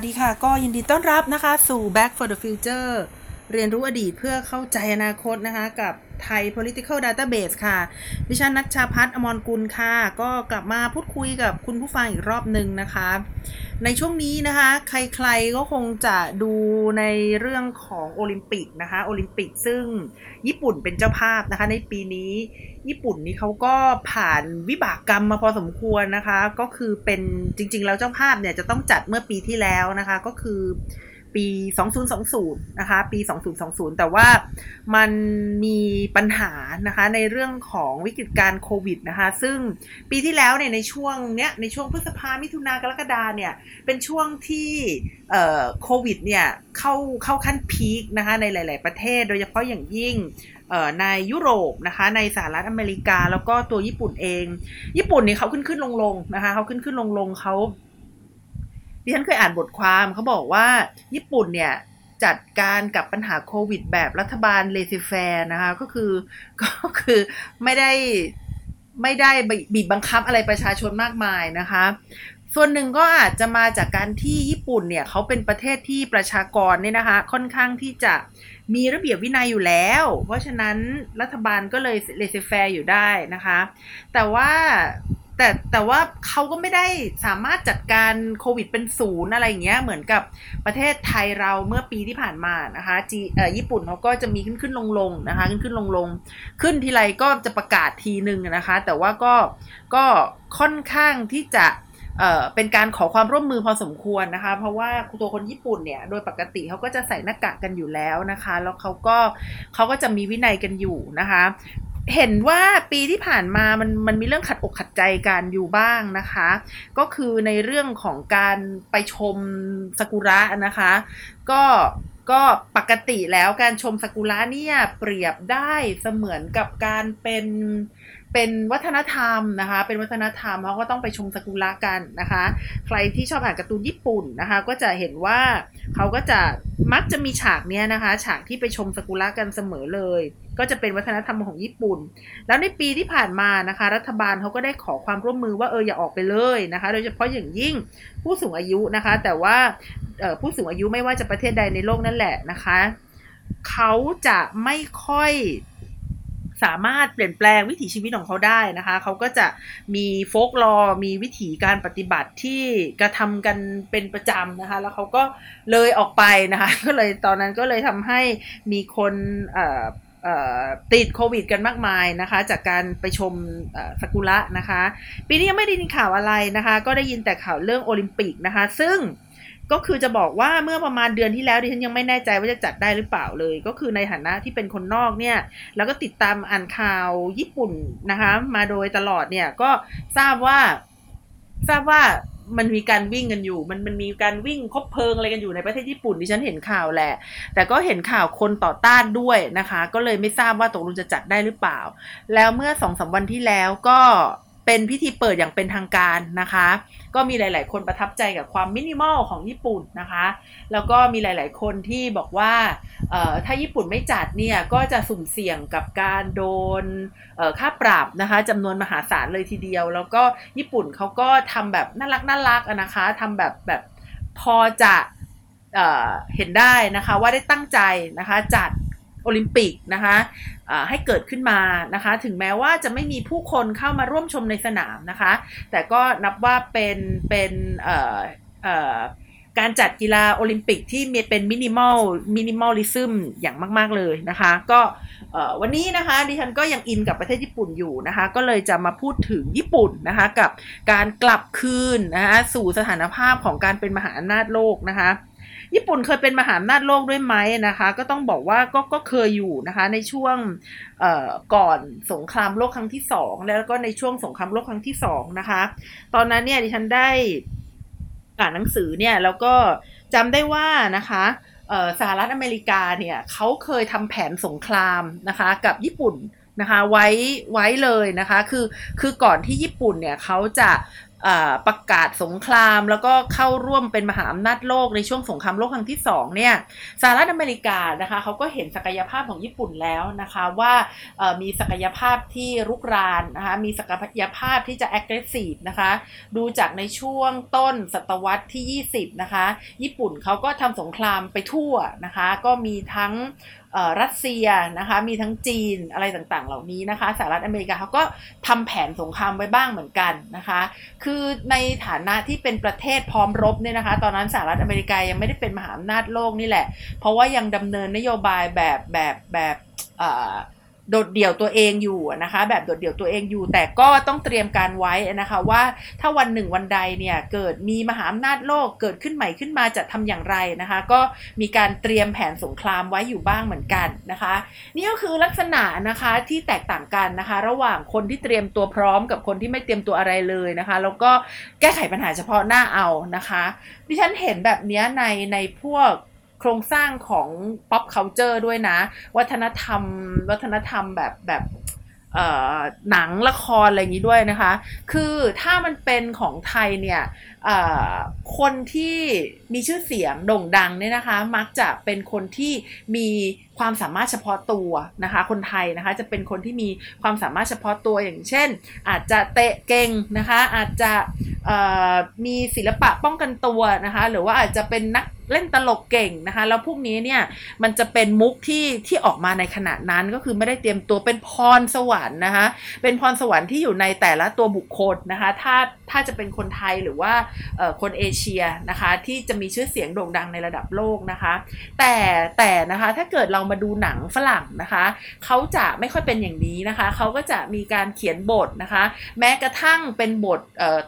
สวัสดีค่ะ ก็ยินดีต้อนรับนะคะสู่ Back for the Future เรียนรู้อดีตเพื่อเข้าใจอนาคตนะคะกับไทย political database ค่ะ ดิฉันนัชชาพัฒน์อมรกุลค่ะ ก็กลับมาพูด คุยกับคุณผู้ฟังอีกรอบหนึ่งนะคะ ในช่วงนี้นะคะ ใครๆก็คงจะดูในเรื่องของโอลิมปิกนะคะโอลิมปิกซึ่งญี่ปุ่นเป็นเจ้าภาพนะคะ ในปีนี้ ญี่ปุ่นนี่เขาก็ผ่านวิบากกรรมมาพอสมควรนะคะ ก็คือเป็นจริงๆแล้วเจ้าภาพเนี่ยจะต้องจัดเมื่อปีที่แล้วนะคะ ก็คือ ปี 2020 นะคะ ปี 2020 แต่ว่ามันมีปัญหานะคะ ในเรื่องของวิกฤตการโควิดนะคะ ซึ่งปีที่แล้วเนี่ยในช่วงเนี้ยในช่วงพฤษภามิถุนากรกฎาเนี่ยเป็นช่วงที่โควิดเนี่ยเข้าเข้าขั้นพีคนะคะในหลาย ๆ ประเทศ โดยเฉพาะอย่างยิ่งในยุโรปนะคะในสหรัฐอเมริกาแล้วก็ตัวญี่ปุ่นเอง ญี่ปุ่นเนี่ยเขาขึ้นขึ้นลงลงนะคะเขาขึ้นขึ้นลงลงเขา ดิฉันเคยอ่านบทความเขาบอกว่าญี่ปุ่นเนี่ยจัดการกับปัญหาโควิดแบบรัฐบาล laissez-faire นะคะก็คือก็คือไม่ได้ไม่ได้บีบบังคับอะไรประชาชนมากมายนะคะ ส่วนหนึ่งก็อาจจะมาจากการที่ญี่ปุ่นเนี่ยเขาเป็นประเทศที่ประชากรเนี่ยนะคะ ค่อนข้างที่จะมีระเบียบวินัยอยู่แล้ว เพราะฉะนั้นรัฐบาลก็เลย laissez-faire อยู่ได้นะคะ แต่ว่า แต่แต่ว่าเขาก็ไม่ได้สามารถจัดการโควิดเป็นศูนย์อะไรอย่างเงี้ยเหมือนกับประเทศไทยเราเมื่อปีที่ผ่านมานะคะจีเอ่อญี่ปุ่นเขาก็จะมีขึ้นขึ้นลงลงนะคะขึ้นขึ้นลงลงขึ้นทีไรก็จะประกาศทีหนึ่งนะคะ แต่ว่าก็ก็ค่อนข้างที่จะเอ่อเป็นการขอความร่วมมือพอสมควรนะคะ เพราะว่าตัวคนญี่ปุ่นเนี่ยโดยปกติเขาก็จะใส่หน้ากากกันอยู่แล้วนะคะ แล้วเขาก็เขาก็จะมีวินัยกันอยู่นะคะ เห็นว่าปีที่ผ่านมามันมันมีเรื่องขัดอกขัดใจกันอยู่บ้างนะคะ ก็คือในเรื่องของการไปชมซากุระนะคะ ก็ก็ปกติแล้วการชมซากุระเนี่ยเปรียบได้เสมือนกับการเป็น เป็นวัฒนธรรมนะคะ เป็นวัฒนธรรมเขาก็ต้องไปชมซากุระกันนะคะ ใครที่ชอบอ่านการ์ตูนญี่ปุ่นนะคะ ก็จะเห็นว่าเขาก็จะมักจะมีฉากเนี้ยนะคะ ฉากที่ไปชมซากุระกันเสมอเลย ก็จะเป็นวัฒนธรรมของญี่ปุ่น แล้วในปีที่ผ่านมานะคะ รัฐบาลเขาก็ได้ขอความร่วมมือว่าเอออย่าออกไปเลยนะคะ โดยเฉพาะอย่างยิ่งผู้สูงอายุนะคะ แต่ว่าผู้สูงอายุไม่ว่าจะประเทศใดในโลกนั่นแหละนะคะเขาจะไม่ค่อย สามารถเปลี่ยนแปลงวิถีชีวิตของเขาได้นะคะเขาก็จะมีโฟกลอมีวิถีการปฏิบัติที่กระทำกันเป็นประจำนะคะ แล้วเขาก็เลยออกไปนะคะ ก็เลยตอนนั้นก็เลยทำให้มีคนติดโควิดกันมากมายนะคะ จากการไปชมสกุระนะคะ ปีนี้ยังไม่ได้ยินข่าวอะไรนะคะ ก็ได้ยินแต่ข่าวเรื่องโอลิมปิกนะคะ ซึ่ง ก็คือจะบอกว่าเมื่อประมาณเดือนที่แล้วดิฉันยังไม่แน่ใจว่าจะจัดได้หรือเปล่าเลย ก็คือในฐานะที่เป็นคนนอกเนี่ย แล้วก็ติดตามอ่านข่าวญี่ปุ่นนะคะ มาโดยตลอดเนี่ยก็ทราบว่าทราบว่ามันมีการวิ่งกันอยู่ มันมันมีการวิ่งคบเพลิงอะไรกันอยู่ในประเทศญี่ปุ่นดิฉันเห็นข่าวแหละ แต่ก็เห็นข่าวคนต่อต้านด้วยนะคะ ก็เลยไม่ทราบว่าตกลงจะจัดได้หรือเปล่า แล้วเมื่อสองสาวันที่แล้วก็ เป็นพิธีเปิดอย่างเป็นทางการนะคะ ก็มีหลาย ๆ คนประทับใจกับความมินิมอลของญี่ปุ่นนะคะ แล้วก็มีหลาย ๆ คนที่บอกว่าถ้าญี่ปุ่นไม่จัดเนี่ยก็จะสุ่มเสี่ยงกับการโดนค่าปรับนะคะจำนวนมหาศาลเลยทีเดียว แล้วก็ญี่ปุ่นเขาก็ทำแบบน่ารักน่ารักนะคะทำแบบแบบพอจะเเห็นได้นะคะว่าได้ตั้งใจนะคะจัด โอลิมปิกนะคะให้เกิดขึ้นมานะคะ ถึงแม้ว่าจะไม่มีผู้คนเข้ามาร่วมชมในสนามนะคะ แต่ก็นับว่าเป็นเป็นการจัดกีฬาโอลิมปิกที่มีเป็น minimal minimalism อย่างมาก ๆ เลยนะคะ ก็วันนี้นะคะดิฉันก็ยังอินกับประเทศญี่ปุ่นอยู่นะคะ ก็เลยจะมาพูดถึงญี่ปุ่นนะคะ กับการกลับคืนนะคะสู่สถานภาพของการเป็นมหาอำนาจโลกนะคะ ญี่ปุ่นเคยเป็นมหาอำนาจโลกด้วยไหมนะคะ ก็ต้องบอกว่าก็ก็เคยอยู่นะคะในช่วงก่อนสงครามโลกครั้งที่สองแล้วก็ในช่วงสงครามโลกครั้งที่สองนะคะ ตอนนั้นเนี่ยดิฉันได้อ่านหนังสือเนี่ยแล้วก็จำได้ว่านะคะสหรัฐอเมริกาเนี่ยเขาเคยทำแผนสงครามนะคะกับญี่ปุ่นนะคะไว้ไว้เลยนะคะคือคือก่อนที่ญี่ปุ่นเนี่ยเขาจะ ประกาศสงครามแล้วก็เข้าร่วมเป็นมหาอำนาจโลกในช่วงสงครามโลกครั้งที่2เนี่ยสหรัฐอเมริกานะคะเขาก็เห็นศักยภาพของญี่ปุ่นแล้วนะคะว่ามีศักยภาพที่รุกรานนะคะมีศักยภาพที่จะ aggressive นะคะดูจากในช่วงต้นศตวรรษที่ 20 นะคะ ญี่ปุ่นเขาก็ทำสงครามไปทั่วนะคะก็มีทั้งรัสเซียนะคะมีทั้งจีนอะไรต่างๆ เหล่านี้นะคะสหรัฐอเมริกาเขาก็ทำแผนสงครามไว้บ้างเหมือนกันนะคะ คือในฐานะที่เป็นประเทศพร้อมรบเนี่ยนะคะ ตอนนั้นสหรัฐอเมริกายังไม่ได้เป็นมหาอำนาจโลกนี่แหละ เพราะว่ายังดำเนินนโยบายแบบแบบแบบ โดดเดี่ยวตัวเองอยู่นะคะ แบบโดดเดี่ยวตัวเองอยู่ แต่ก็ต้องเตรียมการไว้นะคะว่าถ้าวันหนึ่งวันใดเนี่ยเกิดมีมหาอำนาจโลกเกิดขึ้นใหม่ขึ้นมาจะทำอย่างไรนะคะ ก็มีการเตรียมแผนสงครามไว้อยู่บ้างเหมือนกันนะคะ นี่ก็คือลักษณะนะคะที่แตกต่างกันนะคะ ระหว่างคนที่เตรียมตัวพร้อมกับคนที่ไม่เตรียมตัวอะไรเลยนะคะ แล้วก็แก้ไขปัญหาเฉพาะหน้าเอานะคะ ดิฉันเห็นแบบนี้ในในพวก โครงสร้างของ pop culture ด้วยนะ วัฒนธรรม วัฒนธรรมแบบแบบหนังละครอะไรอย่างนี้ด้วยนะคะ คือถ้ามันเป็นของไทยเนี่ยคนที่มีชื่อเสียงโด่งดังเนี่ยนะคะ มักจะเป็นคนที่มีความสามารถเฉพาะตัวนะคะ คนไทยนะคะจะเป็นคนที่มีความสามารถเฉพาะตัวอย่างเช่น อาจจะเตะเก่งนะคะ อาจจะมีศิลปะป้องกันตัวนะคะ หรือว่าอาจจะเป็นนัก เล่นตลกเก่งนะคะแล้วพวกนี้เนี่ยมันจะเป็นมุกที่ที่ออกมาในขณะนั้นก็คือไม่ได้เตรียมตัวเป็นพรสวรรค์นะคะเป็นพรสวรรค์ที่อยู่ในแต่ละตัวบุคคลนะคะถ้าถ้าจะเป็นคนไทยหรือว่าคนเอเชียนะคะที่จะมีชื่อเสียงโด่งดังในระดับโลกนะคะแต่แต่นะคะถ้าเกิดเรามาดูหนังฝรั่งนะคะเขาจะไม่ค่อยเป็นอย่างนี้นะคะเขาก็จะมีการเขียนบทนะคะแม้กระทั่งเป็นบท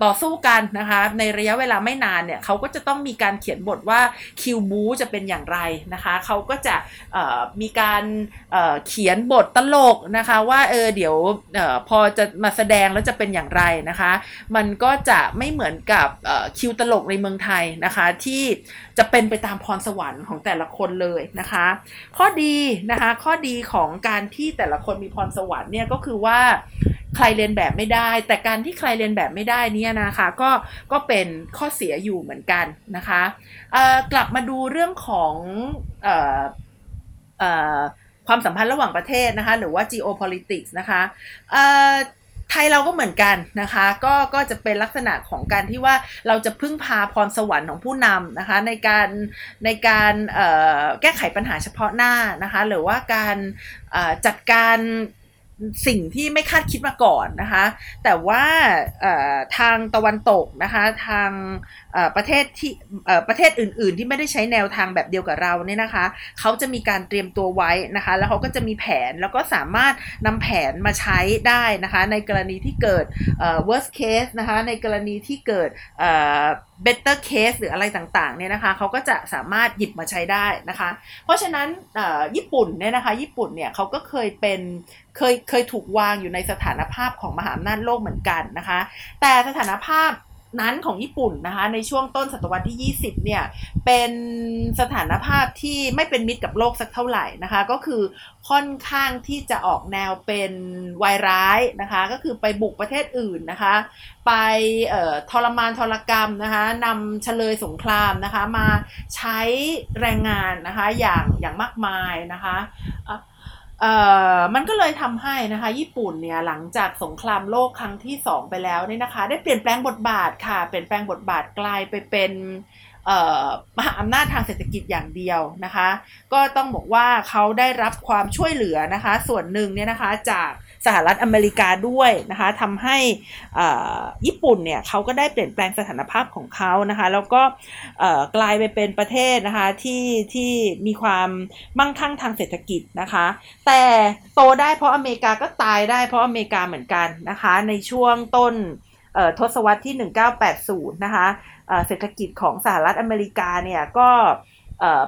ต่อสู้กันนะคะในระยะเวลาไม่นานเนี่ยเขาก็จะต้องมีการเขียนบทว่าคิวบูจะเป็นอย่างไรนะคะเขาก็จะมีการเขียนบทตลกนะคะว่าเออเดี๋ยวอพอจะมาแสดงแล้วจะเป็นอย่างไรนะคะ มันก็จะไม่เหมือนกับคิวตลกในเมืองไทยนะคะที่จะเป็นไปตามพรสวรรค์ของแต่ละคนเลยนะคะ ข้อดีนะคะข้อดีของการที่แต่ละคนมีพรสวรรค์เนี่ยก็คือว่า ใครเรียนแบบไม่ได้ แต่การที่ใครเรียนแบบไม่ได้นี่นะคะก็ก็เป็นข้อเสียอยู่เหมือนกันนะคะกลับมาดูเรื่องของความสัมพันธ์ระหว่างประเทศนะคะหรือว่า geopolitics นะคะไทยเราก็เหมือนกันนะคะก็ก็จะเป็นลักษณะของการที่ว่าเราจะพึ่งพาพรสวรรค์ของผู้นำนะคะในการในการแก้ไขปัญหาเฉพาะหน้านะคะหรือว่าการจัดการ สิ่งที่ไม่คาดคิดมาก่อนนะคะ แต่ว่าทางตะวันตกนะคะ ทาง ประเทศที่ประเทศอื่น ๆ ที่ไม่ได้ใช้แนวทางแบบเดียวกับเราเนี่ยนะคะเขาจะมีการเตรียมตัวไว้นะคะ แล้วเขาก็จะมีแผนแล้วก็สามารถนำแผนมาใช้ได้นะคะ ในกรณีที่เกิด worst case นะคะในกรณีที่เกิด better case หรืออะไรต่างๆเนี่ยนะคะเขาก็จะสามารถหยิบมาใช้ได้นะคะ เพราะฉะนั้นญี่ปุ่นเนี่ยนะคะญี่ปุ่นเนี่ยเขาก็เคยเป็นเคยเคยถูกวางอยู่ในสถานภาพของมหาอำนาจโลกเหมือนกันนะคะ แต่สถานภาพ นั้นของญี่ปุ่นนะคะในช่วงต้นศตวรรษที่ 20 เนี่ยเป็นสถานภาพที่ไม่เป็นมิตรกับโลกสักเท่าไหร่นะคะ ก็คือค่อนข้างที่จะออกแนวเป็นวายร้ายนะคะ ก็คือไปบุกประเทศอื่นนะคะ ไปทรมานทรกรรมนะคะนำเฉลยสงครามนะคะ มาใช้แรงงานนะคะอย่างอย่างมากมายนะคะ เอ่อมันก็เลยทำให้นะคะ ญี่ปุ่นเนี่ยหลังจากสงครามโลกครั้งที่ 2 ไปแล้วเนี่ยนะคะ ได้เปลี่ยนแปลงบทบาทค่ะ เปลี่ยนแปลงบทบาทกลายไปเป็นมหาอำนาจทางเศรษฐกิจอย่างเดียวนะคะ ก็ต้องบอกว่าเขาได้รับความช่วยเหลือนะคะ ส่วนหนึ่งเนี่ยนะคะจาก สหรัฐอเมริกาด้วยนะคะทำให้ญี่ปุ่นเนี่ยเขาก็ได้เปลี่ยนแปลงสถานภาพของเขานะคะแล้วก็กลายไปเป็นประเทศนะคะที่ที่มีความมั่งคั่งทางเศรษฐกิจนะคะ แต่โตได้เพราะอเมริกาก็ตายได้เพราะอเมริกาเหมือนกันนะคะในช่วงต้นทศวรรษที่ 1980 นะคะเศรษฐกิจของสหรัฐอเมริกาเนี่ยก็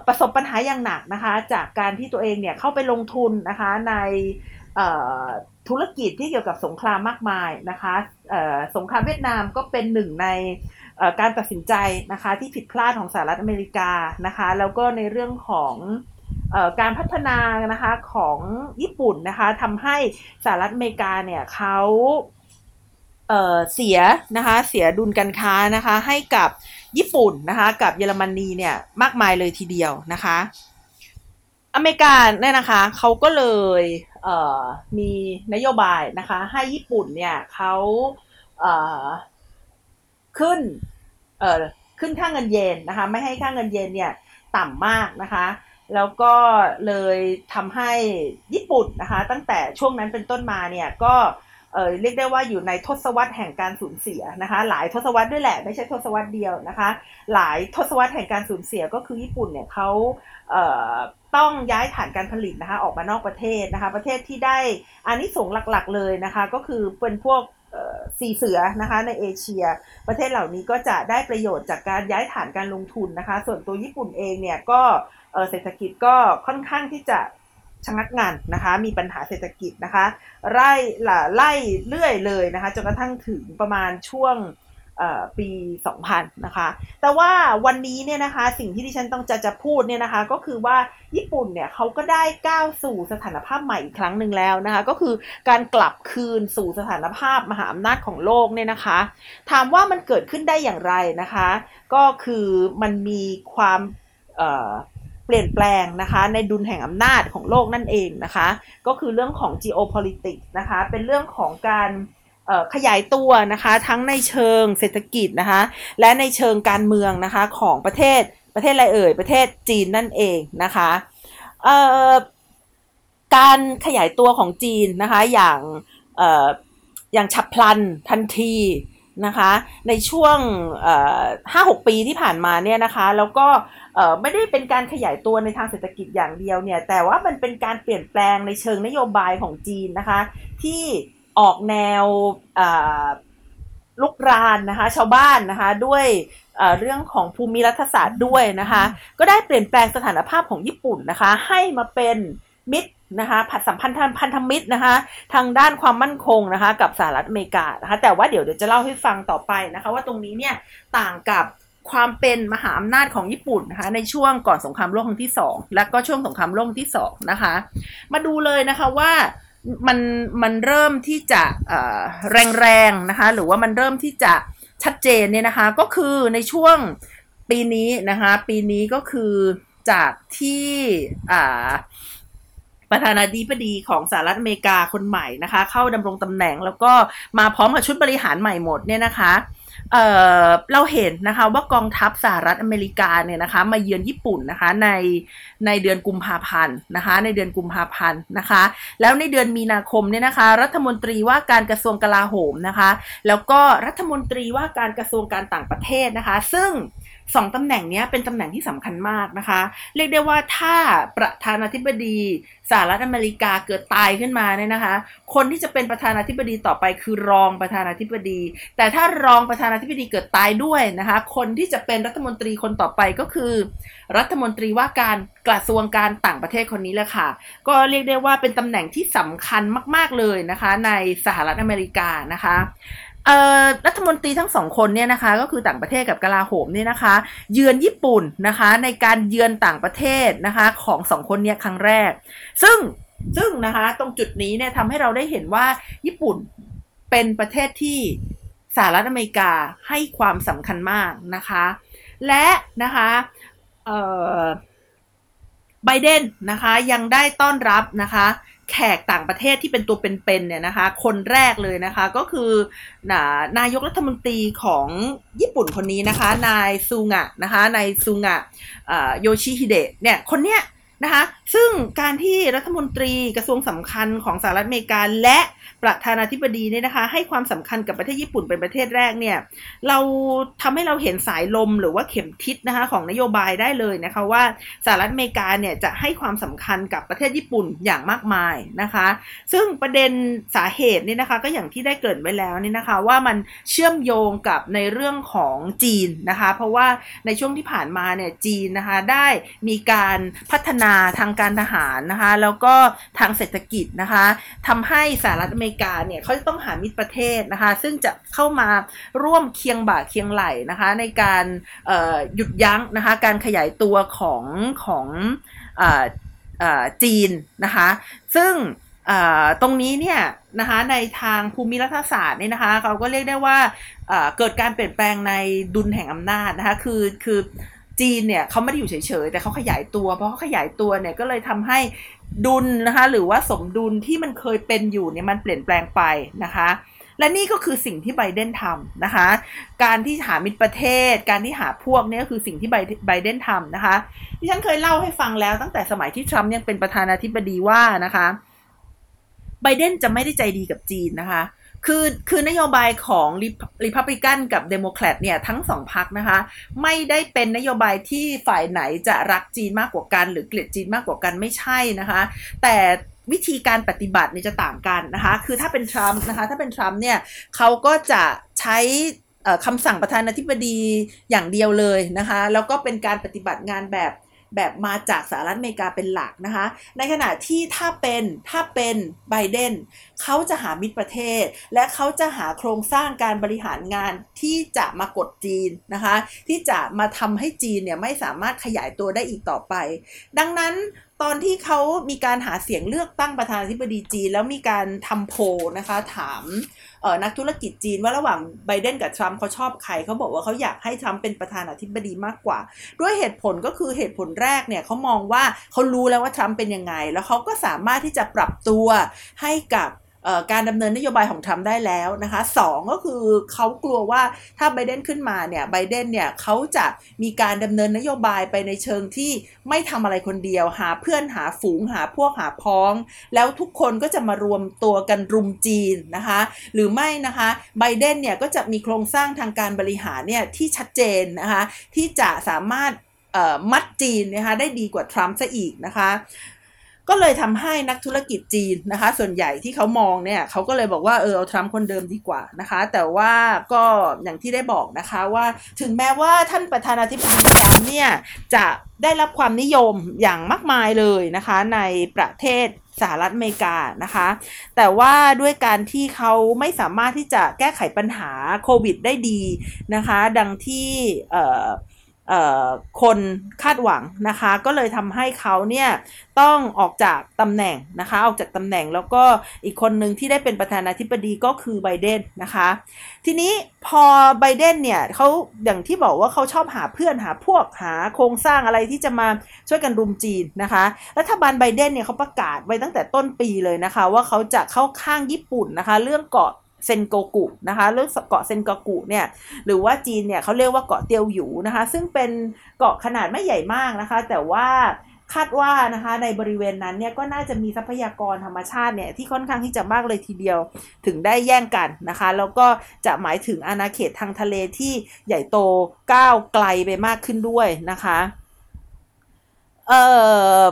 ประสบปัญหาอย่างหนักนะคะจากการที่ตัวเองเนี่ยเข้าไปลงทุนนะคะใน ธุรกิจที่เกี่ยวกับสงครามมากมายนะคะสงครามเวียดนามก็เป็นหนึ่งในการตัดสินใจนะคะที่ผิดพลาดของสหรัฐอเมริกานะคะแล้วก็ในเรื่องของการพัฒนานะคะของญี่ปุ่นนะคะทำให้สหรัฐอเมริกาเนี่ยเขาเสียนะคะเสียดุลการค้านะคะให้กับญี่ปุ่นนะคะกับเยอรมนีเนี่ยมากมายเลยทีเดียวนะคะ อเมริกาเนี่ยนะคะเขาก็เลย มีนโยบายนะคะให้ญี่ปุ่นเนี่ยเขาขึ้นขึ้นค่าเงินเยนนะคะไม่ให้ค่าเงินเยนเนี่ยต่ำมากนะคะแล้วก็เลยทำให้ญี่ปุ่นนะคะ ตั้งแต่ช่วงนั้นเป็นต้นมาเนี่ยก็เเออเรียกได้ว่าอยู่ในทศวรรษแห่งการสูญเสียนะคะหลายทศวรรษด้วยแหละไม่ใช่ทศวรรษเดียวนะคะหลายทศวรรษแห่งการสูญเสียก็คือญี่ปุ่นเนี่ยเขาเอ่อต้องย้ายฐานการผลิตนะคะออกมานอกประเทศนะคะประเทศที่ได้อันนี้ส่งหลักๆเลยนะคะก็คือเป็นพวกสีเสือนะคะในเอเชีย ประเทศเหล่านี้ก็จะได้ประโยชน์จากการย้ายฐานการลงทุนนะคะ ส่วนตัวญี่ปุ่นเองเนี่ยก็เศรษฐกิจก็ค่อนข้างที่จะ ชะงักงานนะคะ มีปัญหาเศรษฐกิจนะคะไล่ไล่เรื่อยเลยนะคะจนกระทั่งถึงประมาณช่วงปี 2000 นะคะ แต่ว่าวันนี้เนี่ยนะคะสิ่งที่ดิฉันต้องจะจะพูดเนี่ยนะคะ ก็คือว่าญี่ปุ่นเนี่ยเขาก็ได้ก้าวสู่สถานภาพใหม่อีกครั้งหนึ่งแล้วนะคะ ก็คือการกลับคืนสู่สถานภาพมหาอำนาจของโลกเนี่ยนะคะ ถามว่ามันเกิดขึ้นได้อย่างไรนะคะ ก็คือมันมีความ เปลี่ยนแปลงนะคะ ในดุลแห่งอำนาจของโลกนั่นเองนะคะ ก็คือเรื่องของ geopolitics นะคะ เป็นเรื่องของการขยายตัวนะคะ ทั้งในเชิงเศรษฐกิจนะคะ และในเชิงการเมืองนะคะของประเทศประเทศอะไรเอ่ยประเทศจีนนั่นเองนะคะการขยายตัวของจีนนะคะอย่างอย่างฉับพลันทันที นะคะ ในช่วงห้าหกปีที่ผ่านมาเนี่ยนะคะ แล้วก็ไม่ได้เป็นการขยายตัวในทางเศรษฐกิจอย่างเดียวเนี่ย แต่ว่ามันเป็นการเปลี่ยนแปลงในเชิงนโยบายของจีนนะคะ ที่ออกแนวลุกรานนะคะ ชาวบ้านนะคะด้วยเรื่องของภูมิรัฐศาสตร์ด้วยนะคะ ก็ได้เปลี่ยนแปลงสถานภาพของญี่ปุ่นนะคะ ให้มาเป็นมิตร นะคะผัดสัมพันธ์พันธมิตรนะคะ ทางด้านความมั่นคงนะคะ กับสหรัฐอเมริกานะคะแต่ว่าเดี๋ยวเดี๋ยวจะเล่าให้ฟังต่อไปนะคะ ว่าตรงนี้เนี่ยต่างกับความเป็นมหาอำนาจของญี่ปุ่นนะคะในช่วงก่อนสงครามโลกครั้งที่ 2 และก็ช่วงสงครามโลกที่2นะคะ มาดูเลยนะคะว่ามันมันเริ่มที่จะแรงๆนะคะ หรือว่ามันเริ่มที่จะชัดเจนเนี่ยนะคะ ก็คือในช่วงปีนี้นะคะ ปีนี้ก็คือจากที่ ประธานาธิบดีของสหรัฐอเมริกาคนใหม่นะคะ เข้าดำรงตำแหน่งแล้วก็มาพร้อมกับชุดบริหารใหม่หมดเนี่ยนะคะเเราเห็นนะคะว่ากองทัพสหรัฐอเมริกาเนี่ยนะคะมาเยือนญี่ปุ่นนะคะในในเดือนกุมภาพันธ์นะคะในเดือนกุมภาพันธ์นะคะ แล้วในเดือนมีนาคมเนี่ยนะคะ รัฐมนตรีว่าการกระทรวงกลาโหมนะคะ แล้วก็รัฐมนตรีว่าการกระทรวงการต่างประเทศนะคะ ซึ่ง สองตำแหน่งนี้เป็นตำแหน่งที่สำคัญมากนะคะ เรียกได้ว่าถ้าประธานาธิบดีสหรัฐอเมริกาเกิดตายขึ้นมาเนี่ยนะคะ คนที่จะเป็นประธานาธิบดีต่อไปคือรองประธานาธิบดี แต่ถ้ารองประธานาธิบดีเกิดตายด้วยนะคะ คนที่จะเป็นรัฐมนตรีคนต่อไปก็คือ รัฐมนตรีว่าการกระทรวงการต่างประเทศคนนี้แหละค่ะ ก็เรียกได้ว่าเป็นตำแหน่งที่สำคัญมาก ๆเลยนะคะ ในสหรัฐอเมริกานะคะ รัฐมนตรีทั้งสองคนเนี่ยนะคะก็คือต่างประเทศกับกลาโหมเนี่ยนะคะ เยือนญี่ปุ่นนะคะในการเยือนต่างประเทศนะคะของสองคนเนี่ยครั้งแรก ซึ่งซึ่งนะคะตรงจุดนี้เนี่ยทำให้เราได้เห็นว่าญี่ปุ่นเป็นประเทศที่สหรัฐอเมริกาให้ความสำคัญมากนะคะ และนะคะไบเดนนะคะยังได้ต้อนรับนะคะ แขกต่างประเทศที่เป็นตัวเป็นๆเนี่ยนะคะ คนแรกเลยนะคะก็คือนายกรัฐมนตรีของญี่ปุ่นคนนี้นะคะ นายซูงะนะคะนายซูงะโยชิฮิเดะเนี่ยคนเนี้ยนะคะซึ่งการที่รัฐมนตรีกระทรวงสำคัญของสหรัฐอเมริกาและประธานาธิบดีเนี่ยนะคะ ให้ความสำคัญกับประเทศญี่ปุ่นเป็นประเทศแรกเนี่ยเราทำให้เราเห็นสายลมหรือว่าเข็มทิศนะคะของนโยบายได้เลยนะคะว่าสหรัฐอเมริกาเนี่ยจะให้ความสำคัญกับประเทศญี่ปุ่นอย่างมากมายนะคะ ซึ่งประเด็นสาเหตุเนี่ยนะคะก็อย่างที่ได้เกิดไว้แล้วนี่นะคะว่ามันเชื่อมโยงกับในเรื่องของจีนนะคะ เพราะว่าในช่วงที่ผ่านมาเนี่ยจีนนะคะได้มีการพัฒนาทางการทหารนะคะ แล้วก็ทางเศรษฐกิจนะคะทำให้สหรัฐอเมริกาเนี่ยเขาจะต้องหามิตรประเทศนะคะ ซึ่งจะเข้ามาร่วมเคียงบ่าเคียงไหลนะคะ ในการหยุดยั้งนะคะการขยายตัวของของจีนนะคะ ซึ่งตรงนี้เนี่ยนะคะในทางภูมิรัฐศาสตร์เนี่ยนะคะ เราก็เรียกได้ว่าเกิดการเปลี่ยนแปลงในดุลแห่งอำนาจนะคะ คือคือ จีนเนี่ยเขาไม่ได้อยู่เฉยๆ แต่เขาขยายตัว เพราะเขาขยายตัวเนี่ยก็เลยทำให้ดุลนะคะหรือว่าสมดุลที่มันเคยเป็นอยู่เนี่ยมันเปลี่ยนแปลงไปนะคะและนี่ก็คือสิ่งที่ไบเดนทำนะคะ การที่หามิตรประเทศ การที่หาพวกนี่ก็คือสิ่งที่ไบเดนทำนะคะ ที่ฉันเคยเล่าให้ฟังแล้วตั้งแต่สมัยที่ทรัมป์ยังเป็นประธานาธิบดีว่านะคะ ไบเดนจะไม่ได้ใจดีกับจีนนะคะ คือคือนโยบายของริพับลิกันกับเดโมแครตเนี่ยทั้งสองพรรคนะคะ ไม่ได้เป็นนโยบายที่ฝ่ายไหนจะรักจีนมากกว่ากัน หรือเกลียดจีนมากกว่ากันไม่ใช่นะคะ แต่วิธีการปฏิบัติเนี่ยจะต่างกันนะคะ คือถ้าเป็นทรัมป์นะคะ ถ้าเป็นทรัมป์เนี่ยเขาก็จะใช้คำสั่งประธานาธิบดีอย่างเดียวเลยนะคะ แล้วก็เป็นการปฏิบัติงานแบบแบบมาจากสหรัฐอเมริกาเป็นหลักนะคะ ในขณะที่ถ้าเป็นถ้าเป็นไบเดนเขาจะหามิตรประเทศ และเขาจะหาโครงสร้างการบริหารงานที่จะมากดจีนนะคะ ที่จะมาทำให้จีนเนี่ยไม่สามารถขยายตัวได้อีกต่อไป ดังนั้นตอนที่เขามีการหาเสียงเลือกตั้งประธานาธิบดีจีน แล้วมีการทำโพนะคะถามนักธุรกิจจีนว่าระหว่างไบเดนกับทรัมป์เขาชอบใครเขาบอกว่าเขาอยากให้ทรัมป์เป็นประธานาธิบดีมากกว่า ด้วยเหตุผลก็คือเหตุผลแรกเนี่ยเขามองว่าเขารู้แล้วว่าทรัมป์เป็นยังไง แล้วเขาก็สามารถที่จะปรับตัวให้กับ การดำเนินนโยบายของทรัมป์ได้แล้วนะคะสองก็คือเขากลัวว่าถ้าไบเดนขึ้นมาเนี่ยไบเดนเนี่ยเขาจะมีการดำเนินนโยบายไปในเชิงที่ไม่ทำอะไรคนเดียว หาเพื่อนหาฝูงหาพวกหาพ้อง แล้วทุกคนก็จะมารวมตัวกันรุมจีนนะคะหรือไม่นะคะไบเดนเนี่ยก็จะมีโครงสร้างทางการบริหารเนี่ยที่ชัดเจนนะคะที่จะสามารถมัดจีนนะคะได้ดีกว่าทรัมป์ซะอีกนะคะ ก็เลยทำให้นักธุรกิจจีนนะคะ ส่วนใหญ่ที่เขามองเนี่ยเขาก็เลยบอกว่าเออเอาทรัมป์คนเดิมดีกว่านะคะ แต่ว่าก็อย่างที่ได้บอกนะคะว่าถึงแม้ว่าท่านประธานาธิบดีทรัมป์เนี่ยจะได้รับความนิยมอย่างมากมายเลยนะคะในประเทศสหรัฐอเมริกานะคะ แต่ว่าด้วยการที่เขาไม่สามารถที่จะแก้ไขปัญหาโควิดได้ดีนะคะ ดังที่เอ่อ คนคาดหวังนะคะ ก็เลยทำให้เขาเนี่ยต้องออกจากตำแหน่งนะคะ ออกจากตำแหน่งแล้วก็อีกคนหนึ่งที่ได้เป็นประธานาธิบดีก็คือไบเดนนะคะ ทีนี้พอไบเดนเนี่ยเขาอย่างที่บอกว่าเขาชอบหาเพื่อนหาพวกหาโครงสร้างอะไรที่จะมาช่วยกันรุมจีนนะคะรัฐบาลไบเดนเนี่ยเขาประกาศไว้ตั้งแต่ต้นปีเลยนะคะ ว่าเขาจะเข้าข้างญี่ปุ่นนะคะ เรื่องเกาะ เซนโกกุนะคะเรื่องเกาะเซนโกกุเนี่ยหรือว่าจีนเนี่ยเขาเรียกว่าเกาะเตียวหยูนะคะ ซึ่งเป็นเกาะขนาดไม่ใหญ่มากนะคะ แต่ว่าคาดว่านะคะในบริเวณนั้นเนี่ยก็น่าจะมีทรัพยากรธรรมชาติเนี่ยที่ค่อนข้างที่จะมากเลยทีเดียวถึงได้แย่งกันนะคะ แล้วก็จะหมายถึงอาณาเขตทางทะเลที่ใหญ่โตก้าวไกลไปมากขึ้นด้วยนะคะเอ่อ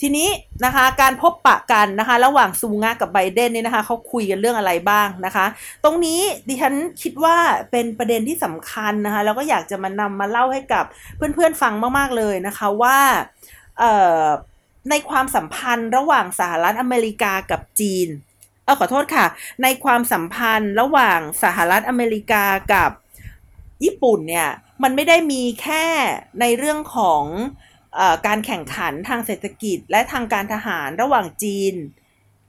ทีนี้นะคะการพบปะกันนะคะระหว่างซูงะกับไบเดนเนี่ยนะคะเขาคุยกันเรื่องอะไรบ้างนะคะ ตรงนี้ดิฉันคิดว่าเป็นประเด็นที่สำคัญนะคะแล้วก็อยากจะมานำมาเล่าให้กับเพื่อนๆฟังมากๆเลยนะคะว่าในความสัมพันธ์ระหว่างสหรัฐอเมริกากับจีนเออขอโทษค่ะ ในความสัมพันธ์ระหว่างสหรัฐอเมริกากับญี่ปุ่นเนี่ยมันไม่ได้มีแค่ในเรื่องของ การแข่งขันทางเศรษฐกิจและทางการทหารระหว่างจีน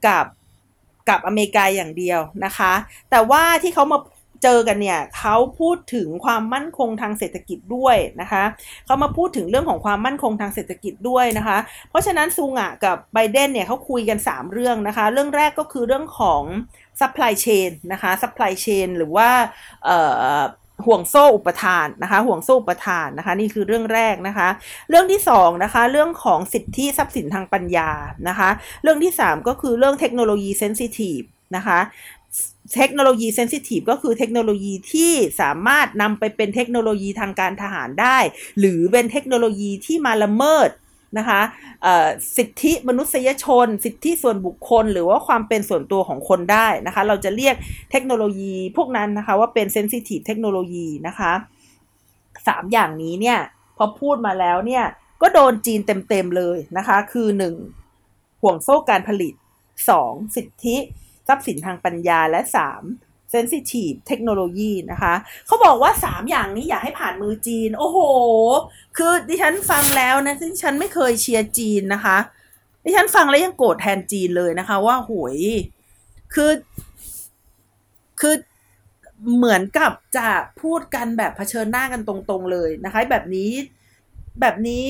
กับกับอเมริกาอย่างเดียวนะคะ แต่ว่าที่เขามาเจอกันเนี่ยเขาพูดถึงความมั่นคงทางเศรษฐกิจด้วยนะคะเขามาพูดถึงเรื่องของความมั่นคงทางเศรษฐกิจด้วยนะคะ เพราะฉะนั้นซูงะกับไบเดนเนี่ยเขาคุยกัน 3 เรื่องนะคะ เรื่องแรกก็คือเรื่องของ supply chain นะคะ supply chain หรือว่า ห่วงโซ่อุปทานนะคะ ห่วงโซ่อุปทานนะคะ นี่คือเรื่องแรกนะคะ เรื่องที่2นะคะ เรื่องของสิทธิทรัพย์สินทางปัญญานะคะ เรื่องที่ 3 ก็คือเรื่องเทคโนโลยีเซนซิทีฟนะคะเทคโนโลยีเซนซิทีฟก็คือเทคโนโลยีที่สามารถนำไปเป็นเทคโนโลยีทางการทหารได้ หรือเป็นเทคโนโลยีที่มาละเมิด นะคะสิทธิมนุษยชน สิทธิส่วนบุคคล หรือว่าความเป็นส่วนตัวของคนได้นะคะ เราจะเรียกเทคโนโลยีพวกนั้นนะคะว่าเป็นเซนซิทีฟเทคโนโลยีนะคะสามอย่างนี้เนี่ยพอพูดมาแล้วเนี่ยก็โดนจีนเต็มๆเลยนะคะ คือ 1. ห่วงโซ่การผลิต 2. สิทธิ ทรัพย์สินทางปัญญาและ 3. Sensitive เทคโนโลยีนะคะเขาบอกว่า 3 อย่างนี้อยากให้ผ่านมือจีน โอ้โห คือดิฉันฟังแล้วนะดิฉันไม่เคยเชียร์จีนนะคะ ดิฉันฟังแล้วยังโกรธแทนจีนเลยนะคะว่าหวยคือ คือเหมือนกับจะพูดกันแบบเผชิญหน้ากันตรงๆเลยนะคะ แบบนี้แบบนี้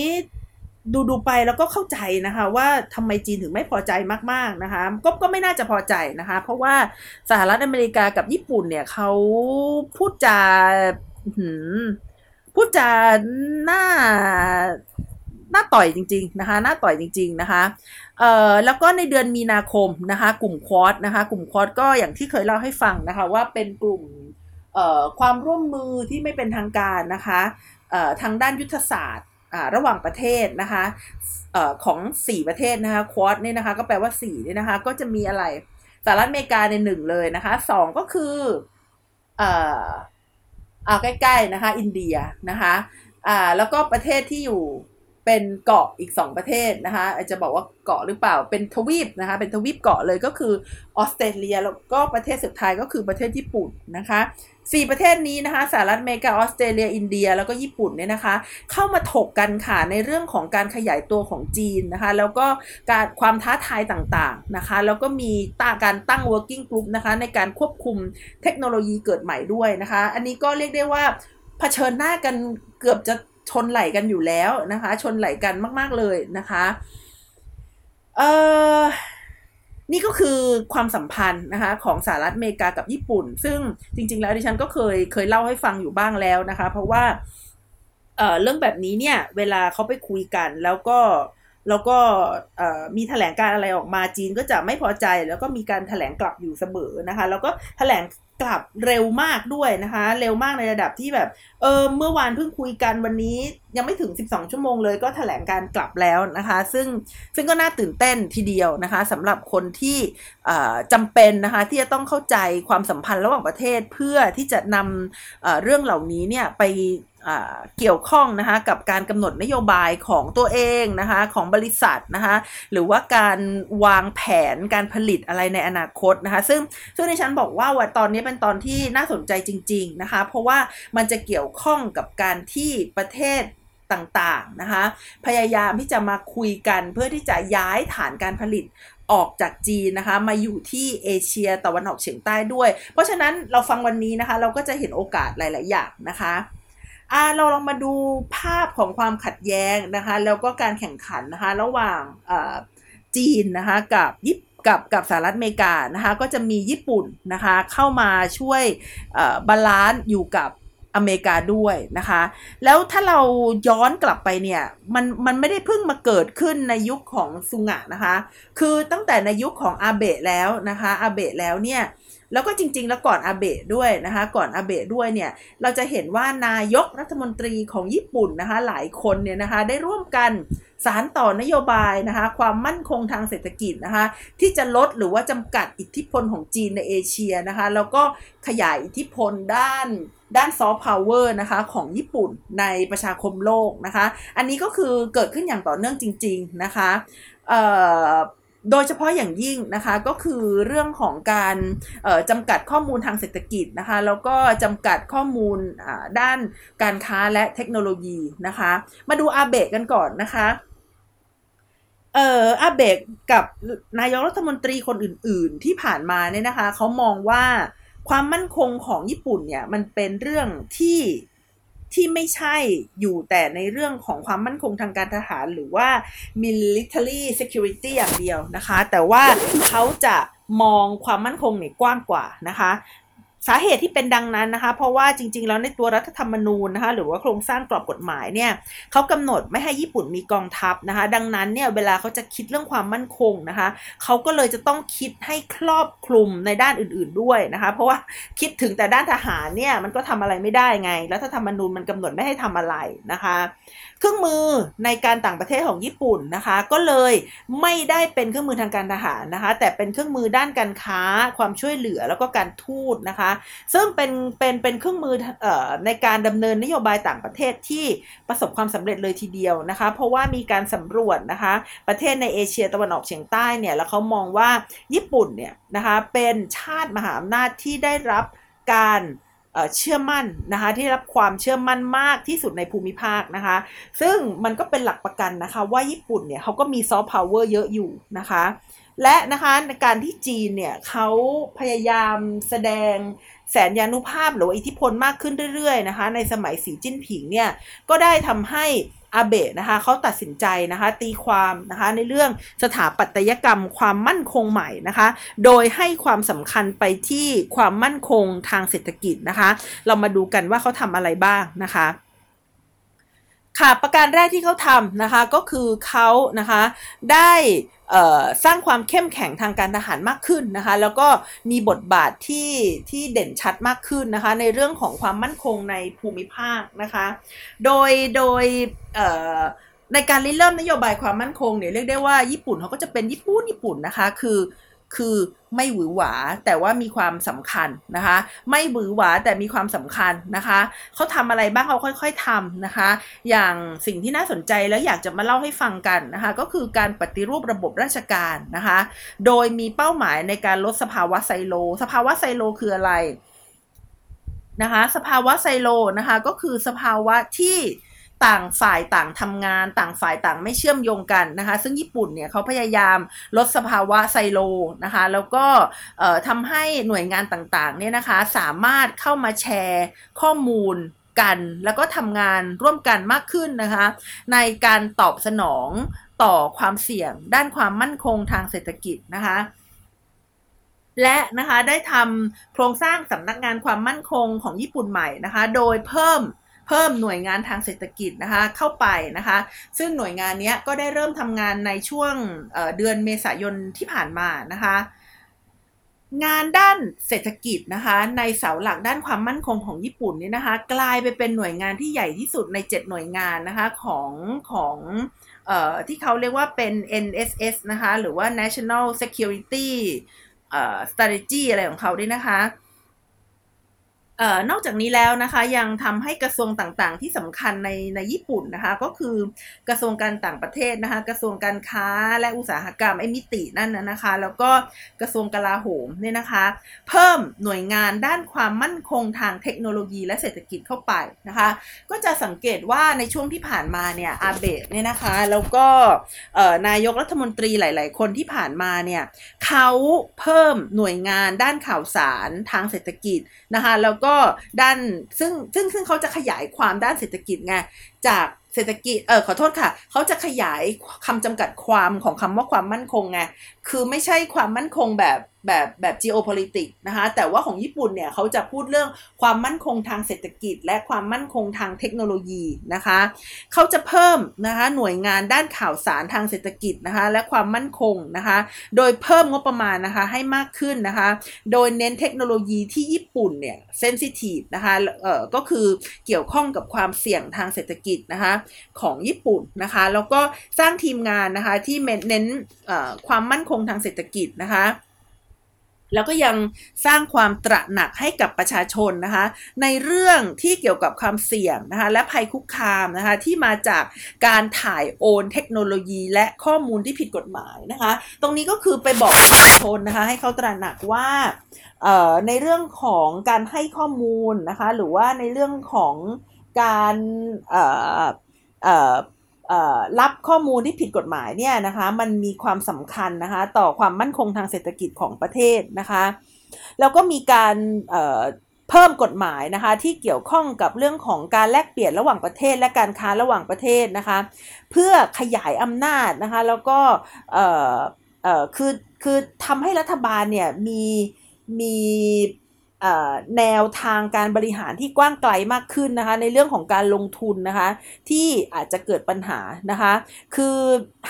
ดูดูไปแล้วก็เข้าใจนะคะว่าทำไมจีนถึงไม่พอใจมาก ๆนะคะ ก็ก็ไม่น่าจะพอใจนะคะ เพราะว่าสหรัฐอเมริกากับญี่ปุ่นเนี่ยเขาพูดจาพูดจาหน้าหน้าต่อยจริง ๆนะคะหน้าต่อยจริง ๆนะคะเอ่อแล้วก็ในเดือนมีนาคมนะคะ กลุ่มควอดนะคะ กลุ่มควอดก็อย่างที่เคยเล่าให้ฟังนะคะว่าเป็นกลุ่มเอ่อความร่วมมือที่ไม่เป็นทางการนะคะเอ่อทางด้านยุทธศาสตร์ ระหว่างประเทศนะคะออของ 4 ประเทศนะคะควอดเนี่ยนะคะก็แปลว่า4เนี่ยนะคะก็จะมีอะไรสหรัฐอเมริกาในหนึ่งเลยนะคะสองก็คือเอ่อเอาใกล้ๆนะคะ อินเดียนะคะอ่าแล้วก็ประเทศที่อยู่เป็นเกาะอีก2ประเทศนะคะอาจจะบอกว่าเกาะหรือเปล่าเป็นทวีปนะคะเป็นทวีปเกาะเลยก็คือออสเตรเลียแล้วก็ประเทศสุดท้ายก็คือประเทศญี่ปุ่นนะคะ สี่ประเทศนี้นะคะสหรัฐอเมริกาออสเตรเลีย อินเดีย แล้วก็ญี่ปุ่นเนี่ยนะคะ เข้ามาถกกันค่ะในเรื่องของการขยายตัวของจีนนะคะ แล้วก็การความท้าทายต่างๆนะคะ แล้วก็มีตาการตั้ง working group นะคะ ในการควบคุมเทคโนโลยีเกิดใหม่ด้วยนะคะ อันนี้ก็เรียกได้ว่าเผชิญหน้ากันเกือบจะชนไหลกันอยู่แล้วนะคะ ชนไหลกันมาก ๆเลยนะคะ เอ่อ นี่ก็คือความสัมพันธ์นะคะของสหรัฐอเมริกากับญี่ปุ่น ซึ่งจริง ๆ แล้วดิฉันก็เคยเคยเล่าให้ฟังอยู่บ้างแล้วนะคะ เพราะว่าเเรื่องแบบนี้เนี่ยเวลาเขาไปคุยกันแล้วก็แล้วก็มีแถลงการอะไรออกมาจีนก็จะไม่พอใจ แล้วก็มีการแถลงกลับอยู่เสมอนะคะ แล้วก็แถลง กลับเร็วมากด้วยนะคะ เร็วมากในระดับที่แบบเออเมื่อวานเพิ่งคุยกันวันนี้ยังไม่ถึง 12 ชั่วโมงเลยก็แถลงการกลับแล้วนะคะ ซึ่งซึ่งก็น่าตื่นเต้นทีเดียวนะคะสำหรับคนที่จำเป็นนะคะที่จะต้องเข้าใจความสัมพันธ์ระหว่างประเทศเพื่อที่จะนำเรื่องเหล่านี้เนี่ยไป เกี่ยวข้องนะคะกับการกำหนดนโยบายของตัวเองนะคะของบริษัทนะคะหรือว่าการวางแผนการผลิตอะไรในอนาคตนะคะซึ่งซึ่งในฉันบอกว่าว่าตอนนี้เป็นตอนที่น่าสนใจจริง ๆนะคะ เพราะว่ามันจะเกี่ยวข้องกับการที่ประเทศต่างๆนะคะพยายามที่จะมาคุยกันเพื่อที่จะย้ายฐานการผลิตออกจากจีนนะคะมาอยู่ที่เอเชียตะวันออกเฉียงใต้ด้วย เพราะฉะนั้นเราฟังวันนี้นะคะ เราก็จะเห็นโอกาสหลาย ๆ อย่างนะคะ อ่าเราลองมาดูภาพของความขัดแย้งนะคะแล้วก็การแข่งขันนะคะระหว่างจีนนะคะกับญี่กับกับสหรัฐอเมริกานะคะก็จะมีญี่ปุ่นนะคะเข้ามาช่วย balance อยู่กับอเมริกาด้วยนะคะ แล้วถ้าเราย้อนกลับไปเนี่ยมันมันไม่ได้เพิ่งมาเกิดขึ้นในยุคของซุงะนะคะ คือตั้งแต่ในยุคของอาเบะแล้วนะคะอาเบะแล้วเนี่ย แล้วก็จริง ๆ แล้วก่อนอาเบะด้วยนะคะ ก่อนอาเบะด้วยเนี่ย เราจะเห็นว่านายกรัฐมนตรีของญี่ปุ่นนะคะ หลายคนเนี่ยนะคะได้ร่วมกันสานต่อนโยบายนะคะ ความมั่นคงทางเศรษฐกิจนะคะ ที่จะลดหรือว่าจำกัดอิทธิพลของจีนในเอเชียนะคะ แล้วก็ขยายอิทธิพลด้านด้านซอฟต์พาวเวอร์นะคะของญี่ปุ่นในประชาคมโลกนะคะ อันนี้ก็คือเกิดขึ้นอย่างต่อเนื่องจริง ๆ นะคะ โดยเฉพาะอย่างยิ่งนะคะก็คือเรื่องของการจำกัดข้อมูลทางเศรษฐกิจนะคะแล้วก็จำกัดข้อมูลด้านการค้าและเทคโนโลยีนะคะ มาดูอาเบกกันก่อนนะคะเอ่ออาเบกกับนายกรัฐมนตรีคนอื่น ๆ ที่ผ่านมาเนี่ยนะคะเขามองว่าความมั่นคงของญี่ปุ่นเนี่ยมันเป็นเรื่องที่ ที่ไม่ใช่อยู่แต่ในเรื่องของความมั่นคงทางการทหารหรือว่า military security อย่างเดียวนะคะ แต่ว่าเขาจะมองความมั่นคงเนี่ยกว้างกว่านะคะ สาเหตุที่เป็นดังนั้นนะคะ เพราะว่าจริง ๆ แล้วในตัวรัฐธรรมนูญนะคะ หรือว่าโครงสร้างกรอบกฎหมายเนี่ยเขากำหนดไม่ให้ญี่ปุ่นมีกองทัพนะคะ ดังนั้นเนี่ยเวลาเขาจะคิดเรื่องความมั่นคงนะคะเขาก็เลยจะต้องคิดให้ครอบคลุมในด้านอื่น ๆด้วยนะคะ เพราะว่าคิดถึงแต่ด้านทหารเนี่ยมันก็ทำอะไรไม่ได้ไง รัฐธรรมนูญมันกำหนดไม่ให้ทำอะไรนะคะ เครื่องมือในการต่างประเทศของญี่ปุ่นนะคะ ก็เลยไม่ได้เป็นเครื่องมือทางการทหารนะคะ แต่เป็นเครื่องมือด้านการค้า ความช่วยเหลือแล้วก็การทูตนะคะ ซึ่งเป็นเป็นเป็นเครื่องมือออในการดำเนินนโยบายต่างประเทศที่ประสบความสำเร็จเลยทีเดียวนะคะ เพราะว่ามีการสำรวจนะคะ ประเทศในเอเชียตะวันออกเฉียงใต้เนี่ยแล้วเขามองว่าญี่ปุ่นเนี่ยนะคะเป็นชาติมหาอำนาจที่ได้รับการ เชื่อมั่นนะคะที่รับความเชื่อมั่นมากที่สุดในภูมิภาคนะคะ ซึ่งมันก็เป็นหลักประกันนะคะว่าญี่ปุ่นเนี่ยเขาก็มีซอฟต์พาวเวอร์เยอะอยู่นะคะ และนะคะในการที่จีนเนี่ยเขาพยายามแสดงแสนยานุภาพหรืออิทธิพลมากขึ้นเรื่อยๆนะคะในสมัยสีจิ้นผิงเนี่ยก็ได้ทำให้อาเบะนะคะเขาตัดสินใจนะคะตีความนะคะในเรื่องสถาปัตยกรรมความมั่นคงใหม่นะคะ โดยให้ความสำคัญไปที่ความมั่นคงทางเศรษฐกิจนะคะ เรามาดูกันว่าเขาทำอะไรบ้างนะคะ ค่ะประการแรกที่เขาทำนะคะก็คือเขานะคะได้สร้างความเข้มแข็งทางการทหารมากขึ้นนะคะแล้วก็มีบทบาทที่ที่เด่นชัดมากขึ้นนะคะในเรื่องของความมั่นคงในภูมิภาคนะคะโดยโดยในการริเริ่มนโยบายความมั่นคงเนี่ยเรียกได้ว่าญี่ปุ่นเขาก็จะเป็นญี่ปุ่นญี่ปุ่นนะคะคือ คือไม่หวือหวาแต่ว่ามีความสำคัญนะคะ ไม่หวือหวาแต่มีความสำคัญนะคะเขาทำอะไรบ้างเขาค่อย ๆทำนะคะ อย่างสิ่งที่น่าสนใจแล้วอยากจะมาเล่าให้ฟังกันนะคะ ก็คือการปฏิรูประบบราชการนะคะ โดยมีเป้าหมายในการลดสภาวะไซโล สภาวะไซโลคืออะไรนะคะ สภาวะไซโลนะคะก็คือสภาวะที่ ต่างฝ่ายต่างทำงาน ต่างฝ่ายต่างไม่เชื่อมโยงกันนะคะ ซึ่งญี่ปุ่นเนี่ยเขาพยายามลดสภาวะไซโลนะคะ แล้วก็ทำให้หน่วยงานต่างๆเนี่ยนะคะสามารถเข้ามาแชร์ข้อมูลกันแล้วก็ทำงานร่วมกันมากขึ้นนะคะ ในการตอบสนองต่อความเสี่ยง ด้านความมั่นคงทางเศรษฐกิจนะคะและนะคะได้ทำโครงสร้างสำนักงานความมั่นคงของญี่ปุ่นใหม่นะคะ โดยเพิ่ม เพิ่มหน่วยงานทางเศรษฐกิจนะคะเข้าไปนะคะ ซึ่งหน่วยงานนี้ก็ได้เริ่มทำงานในช่วงเดือนเมษายนที่ผ่านมานะคะงานด้านเศรษฐกิจนะคะในเสาหลักด้านความมั่นคงของญี่ปุ่นนี่นะคะ กลายไปเป็นหน่วยงานที่ใหญ่ที่สุดใน 7 หน่วยงานนะคะของของออที่เขาเรียกว่าเป็น NSS นะคะหรือว่า National Security Strategy อะไรของเขาด้วยนะคะ นอกจากนี้แล้วนะคะยังทำให้กระทรวงต่างๆ ที่สำคัญในในญี่ปุ่นนะคะก็คือกระทรวงการต่างประเทศนะคะกระทรวงการค้าและอุตสาหกรรมไอ้มิตินั่นนะคะ แล้วก็กระทรวงกลาโหมเนี่ยนะคะ เพิ่มหน่วยงานด้านความมั่นคงทางเทคโนโลยีและเศรษฐกิจเข้าไปนะคะ ก็จะสังเกตว่าในช่วงที่ผ่านมาเนี่ยอาเบะเนี่ยนะคะแล้วก็นายกรัฐมนตรีหลาย ๆ คนที่ผ่านมาเนี่ยเขาเพิ่มหน่วยงานด้านข่าวสารทางเศรษฐกิจนะคะแล้วก็ด้านซึ่งซึ่งซึ่งเขาจะขยายความด้านเศรษฐกิจไงจากเศรษฐกิจเออขอโทษค่ะ เขาจะขยายคำจำกัดความของคำว่าความมั่นคงไงคือไม่ใช่ความมั่นคงแบบ แบบแบบ geopolitics นะคะแต่ว่าของญี่ปุ่นเนี่ยเขาจะพูดเรื่องความมั่นคงทางเศรษฐกิจ และความมั่นคงทางเทคโนโลยีนะคะเขาจะเพิ่มนะคะหน่วยงานด้านข่าวสารทางเศรษฐกิจนะคะและความมั่นคงนะคะโดยเพิ่มงบประมาณนะคะให้มากขึ้นนะคะโดยเน้นเทคโนโลยีที่ญี่ปุ่นเนี่ยเซนซิทีฟนะคะเอ่อก็คือเกี่ยวข้องกับความเสี่ยงทางเศรษฐกิจนะคะของญี่ปุ่นนะคะแล้วก็สร้างทีมงานนะคะที่เน้นความมั่นคงทางเศรษฐกิจนะคะ แล้วก็ยังสร้างความตระหนักให้กับประชาชนนะคะ ในเรื่องที่เกี่ยวกับความเสี่ยงนะคะและภัยคุกคามนะคะที่มาจากการถ่ายโอนเทคโนโลยี และข้อมูลที่ผิดกฎหมายนะคะ ตรงนี้ก็คือไปบอกประชาชนนะคะให้เขาตระหนักว่าในเรื่องของการให้ข้อมูลนะคะหรือว่าในเรื่องของการ รับข้อมูลที่ผิดกฎหมายเนี่ยนะคะมันมีความสำคัญนะคะต่อความมั่นคงทางเศรษฐกิจของประเทศนะคะแล้วก็มีการเพิ่มกฎหมายนะคะที่เกี่ยวข้องกับเรื่องของการแลกเปลี่ยนระหว่างประเทศและการค้าระหว่างประเทศนะคะเพื่อขยายอำนาจนะคะแล้วก็คือคือทำให้รัฐบาลเนี่ยมีมี แนวทางการบริหารที่กว้างไกลมากขึ้นนะคะ ในเรื่องของการลงทุนนะคะ ที่อาจจะเกิดปัญหานะคะ คือ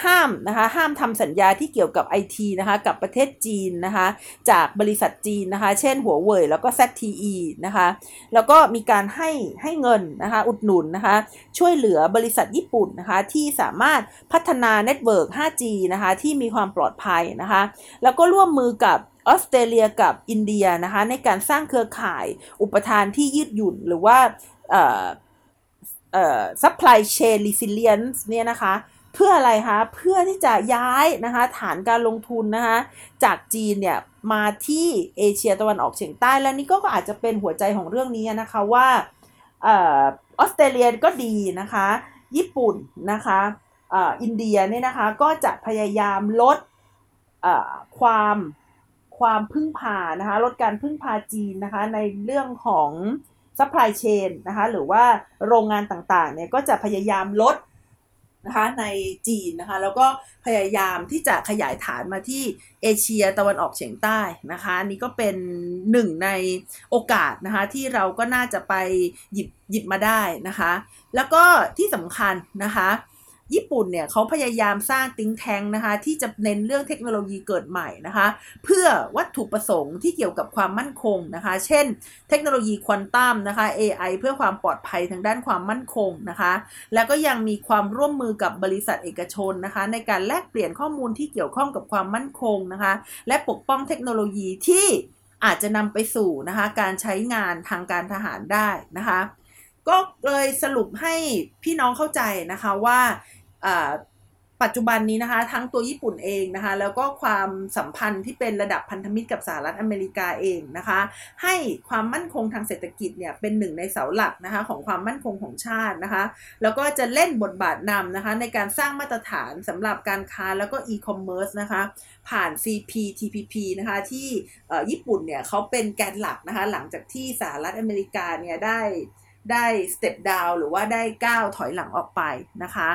ห้ามนะคะห้ามทำสัญญาที่เกี่ยวกับ IT นะคะกับประเทศจีนนะคะ จากบริษัทจีนนะคะ เช่นหัวเว่ยแล้วก็ ZTE นะคะ แล้วก็มีการให้ให้เงินนะคะ อุดหนุนนะคะ ช่วยเหลือบริษัทญี่ปุ่นนะคะ ที่สามารถพัฒนา network 5G นะคะ ที่มีความปลอดภัยนะคะ แล้วก็ร่วมมือกับ ออสเตรเลียกับอินเดียนะคะในการสร้างเครือข่ายอุปทานที่ยืดหยุ่นหรือว่าเอ่อเอ่อ supply chain resilience เนี่ยนะคะเพื่ออะไรคะ เพื่อที่จะย้ายนะคะฐานการลงทุนนะคะจากจีนเนี่ยมาที่เอเชียตะวันออกเฉียงใต้และนี่ก็อาจจะเป็นหัวใจของเรื่องนี้นะคะว่าออสเตรเลียก็ดีนะคะ ญี่ปุ่นนะคะอินเดียเนี่ยนะคะก็จะพยายามลดความ ความพึ่งพานะคะลดการพึ่งพาจีนนะคะในเรื่องของ supply chain นะคะหรือว่าโรงงานต่างๆเนี่ยก็จะพยายามลดนะคะในจีนนะคะแล้วก็พยายามที่จะขยายฐานมาที่เอเชียตะวันออกเฉียงใต้นะคะนี่ก็เป็นหนึ่งในโอกาสนะคะที่เราก็น่าจะไปหยิบหยิบมาได้นะคะ แล้วก็ที่สำคัญนะคะ ญี่ปุ่นเนี่ยเขาพยายามสร้างติ้งแทงนะคะที่จะเน้นเรื่องเทคโนโลยีเกิดใหม่นะคะเพื่อวัตถุประสงค์ที่เกี่ยวกับความมั่นคงนะคะ เช่น เทคโนโลยีควอนตัมนะคะ AI เพื่อความปลอดภัยทางด้านความมั่นคงนะคะ แล้วก็ยังมีความร่วมมือกับบริษัทเอกชนนะคะ ในการแลกเปลี่ยนข้อมูลที่เกี่ยวข้องกับความมั่นคงนะคะ และปกป้องเทคโนโลยีที่อาจจะนำไปสู่นะคะการใช้งานทางการทหารได้นะคะ ก็เลยสรุปให้พี่น้องเข้าใจนะคะว่าปัจจุบันนี้นะคะ ทั้งตัวญี่ปุ่นเองนะคะ แล้วก็ความสัมพันธ์ที่เป็นระดับพันธมิตรกับสหรัฐอเมริกาเองนะคะ ให้ความมั่นคงทางเศรษฐกิจเนี่ยเป็นหนึ่งในเสาหลักนะคะของความมั่นคงของชาตินะคะ แล้วก็จะเล่นบทบาทนำนะคะ ในการสร้างมาตรฐานสำหรับการค้าแล้วก็อีคอมเมิร์ซนะคะ ผ่าน CPTPP นะคะ ที่ญี่ปุ่นเนี่ยเขาเป็นแกนหลักนะคะ หลังจากที่สหรัฐอเมริกาเนี่ยได้ ได้สเต็ปดาวหรือว่าได้ก้าวถอยหลังออกไปนะคะ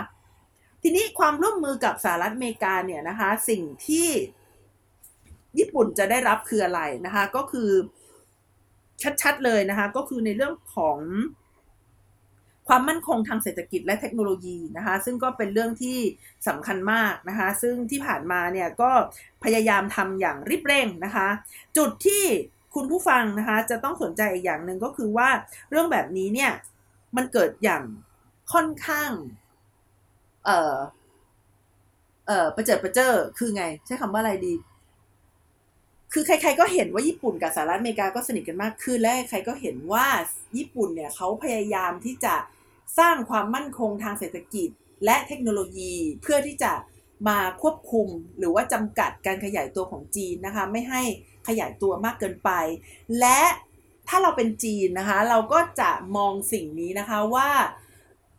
ทีนี้ความร่วมมือกับสหรัฐอเมริกาเนี่ยนะคะสิ่งที่ญี่ปุ่นจะได้รับคืออะไรนะคะก็คือชัดๆเลยนะคะก็คือในเรื่องของความมั่นคงทางเศรษฐกิจและเทคโนโลยีนะคะซึ่งก็เป็นเรื่องที่สำคัญมากนะคะซึ่งที่ผ่านมาเนี่ยก็พยายามทำอย่างรีบเร่งนะคะจุดที่ คุณผู้ฟังนะคะจะต้องสนใจอีกอย่างหนึ่งก็คือว่าเรื่องแบบนี้เนี่ยมันเกิดอย่างค่อนข้าง เอ่อ เอ่อประเจิดประเจอคือไง ใช้คำว่าอะไรดี คือใคร ๆ ก็เห็นว่าญี่ปุ่นกับสหรัฐอเมริกาก็สนิทกันมากขึ้นและใครก็เห็นว่าญี่ปุ่นเนี่ยเขาพยายามที่จะสร้างความมั่นคงทางเศรษฐกิจ และเทคโนโลยีเพื่อที่จะมาควบคุมหรือว่าจำกัดการขยายตัวของจีนนะคะ ไม่ให้ ขยายตัวมากเกินไป และถ้าเราเป็นจีนนะคะ เราก็จะมองสิ่งนี้นะคะว่า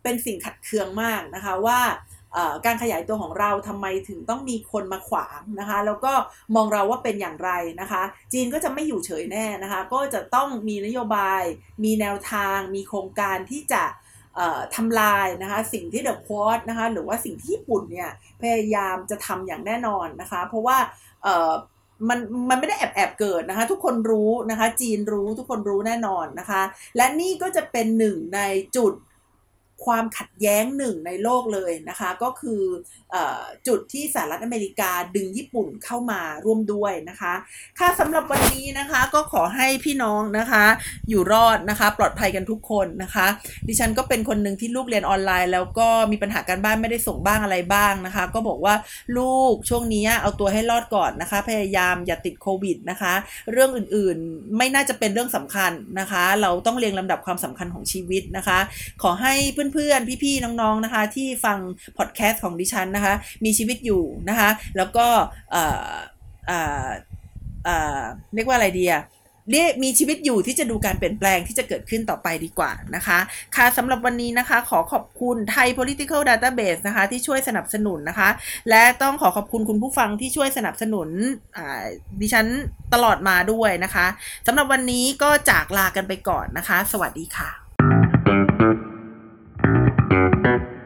เป็นสิ่งขัดเคืองมากนะคะว่าการขยายตัวของเราทำไมถึงต้องมีคนมาขวางนะคะ แล้วก็มองเราว่าเป็นอย่างไรนะคะ จีนก็จะไม่อยู่เฉยแน่นะคะ ก็จะต้องมีนโยบาย มีแนวทาง มีโครงการที่จะทำลายนะคะสิ่งที่เดอะควอตนะคะหรือว่าสิ่งที่ญี่ปุ่นเนี่ยพยายามจะทำอย่างแน่นอนนะคะ เพราะว่า มันมันไม่ได้แอบแอบเกิดนะคะ ทุกคนรู้นะคะ จีนรู้ทุกคนรู้แน่นอนนะคะ และนี่ก็จะเป็นหนึ่งในจุด ความขัดแย้งหนึ่งในโลกเลยนะคะ ก็คืออจุดที่สหรัฐอเมริกาดึงญี่ปุ่นเข้ามาร่วมด้วยนะคะ ค่ะสำหรับวันนี้นะคะก็ขอให้พี่น้องนะคะ อยู่รอดนะคะ ปลอดภัยกันทุกคนนะคะ ดิฉันก็เป็นคนหนึ่งที่ลูกเรียนออนไลน์ แล้วก็มีปัญหาการบ้านไม่ได้ส่งบ้างอะไรบ้างนะคะ ก็บอกว่าลูกช่วงนี้เอาตัวให้รอดก่อนนะคะ พยายามอย่าติดโควิดนะคะ เรื่องอื่นๆไม่น่าจะเป็นเรื่องสำคัญนะคะ เราต้องเรียงลำดับความสำคัญของชีวิตนะคะ ขอให้เพื่อนๆ พี่ๆ น้องๆ นะคะ ที่ฟังพอดแคสต์ของดิฉันนะคะ มีชีวิตอยู่นะคะ แล้วก็เอ่อเอ่อเอ่อเรียกว่าอะไรดีอะเรียกมีชีวิตอยู่ที่จะดูการเปลี่ยนแปลงที่จะเกิดขึ้นต่อไปดีกว่านะคะ ค่ะสำหรับวันนี้นะคะ ขอขอบคุณไทย political database นะคะ ที่ช่วยสนับสนุนนะคะ และต้องขอขอบคุณคุณผู้ฟังที่ช่วยสนับสนุนดิฉันตลอดมาด้วยนะคะสำหรับวันนี้ก็จากลากันไปก่อนนะคะ สวัสดีค่ะ Thank you.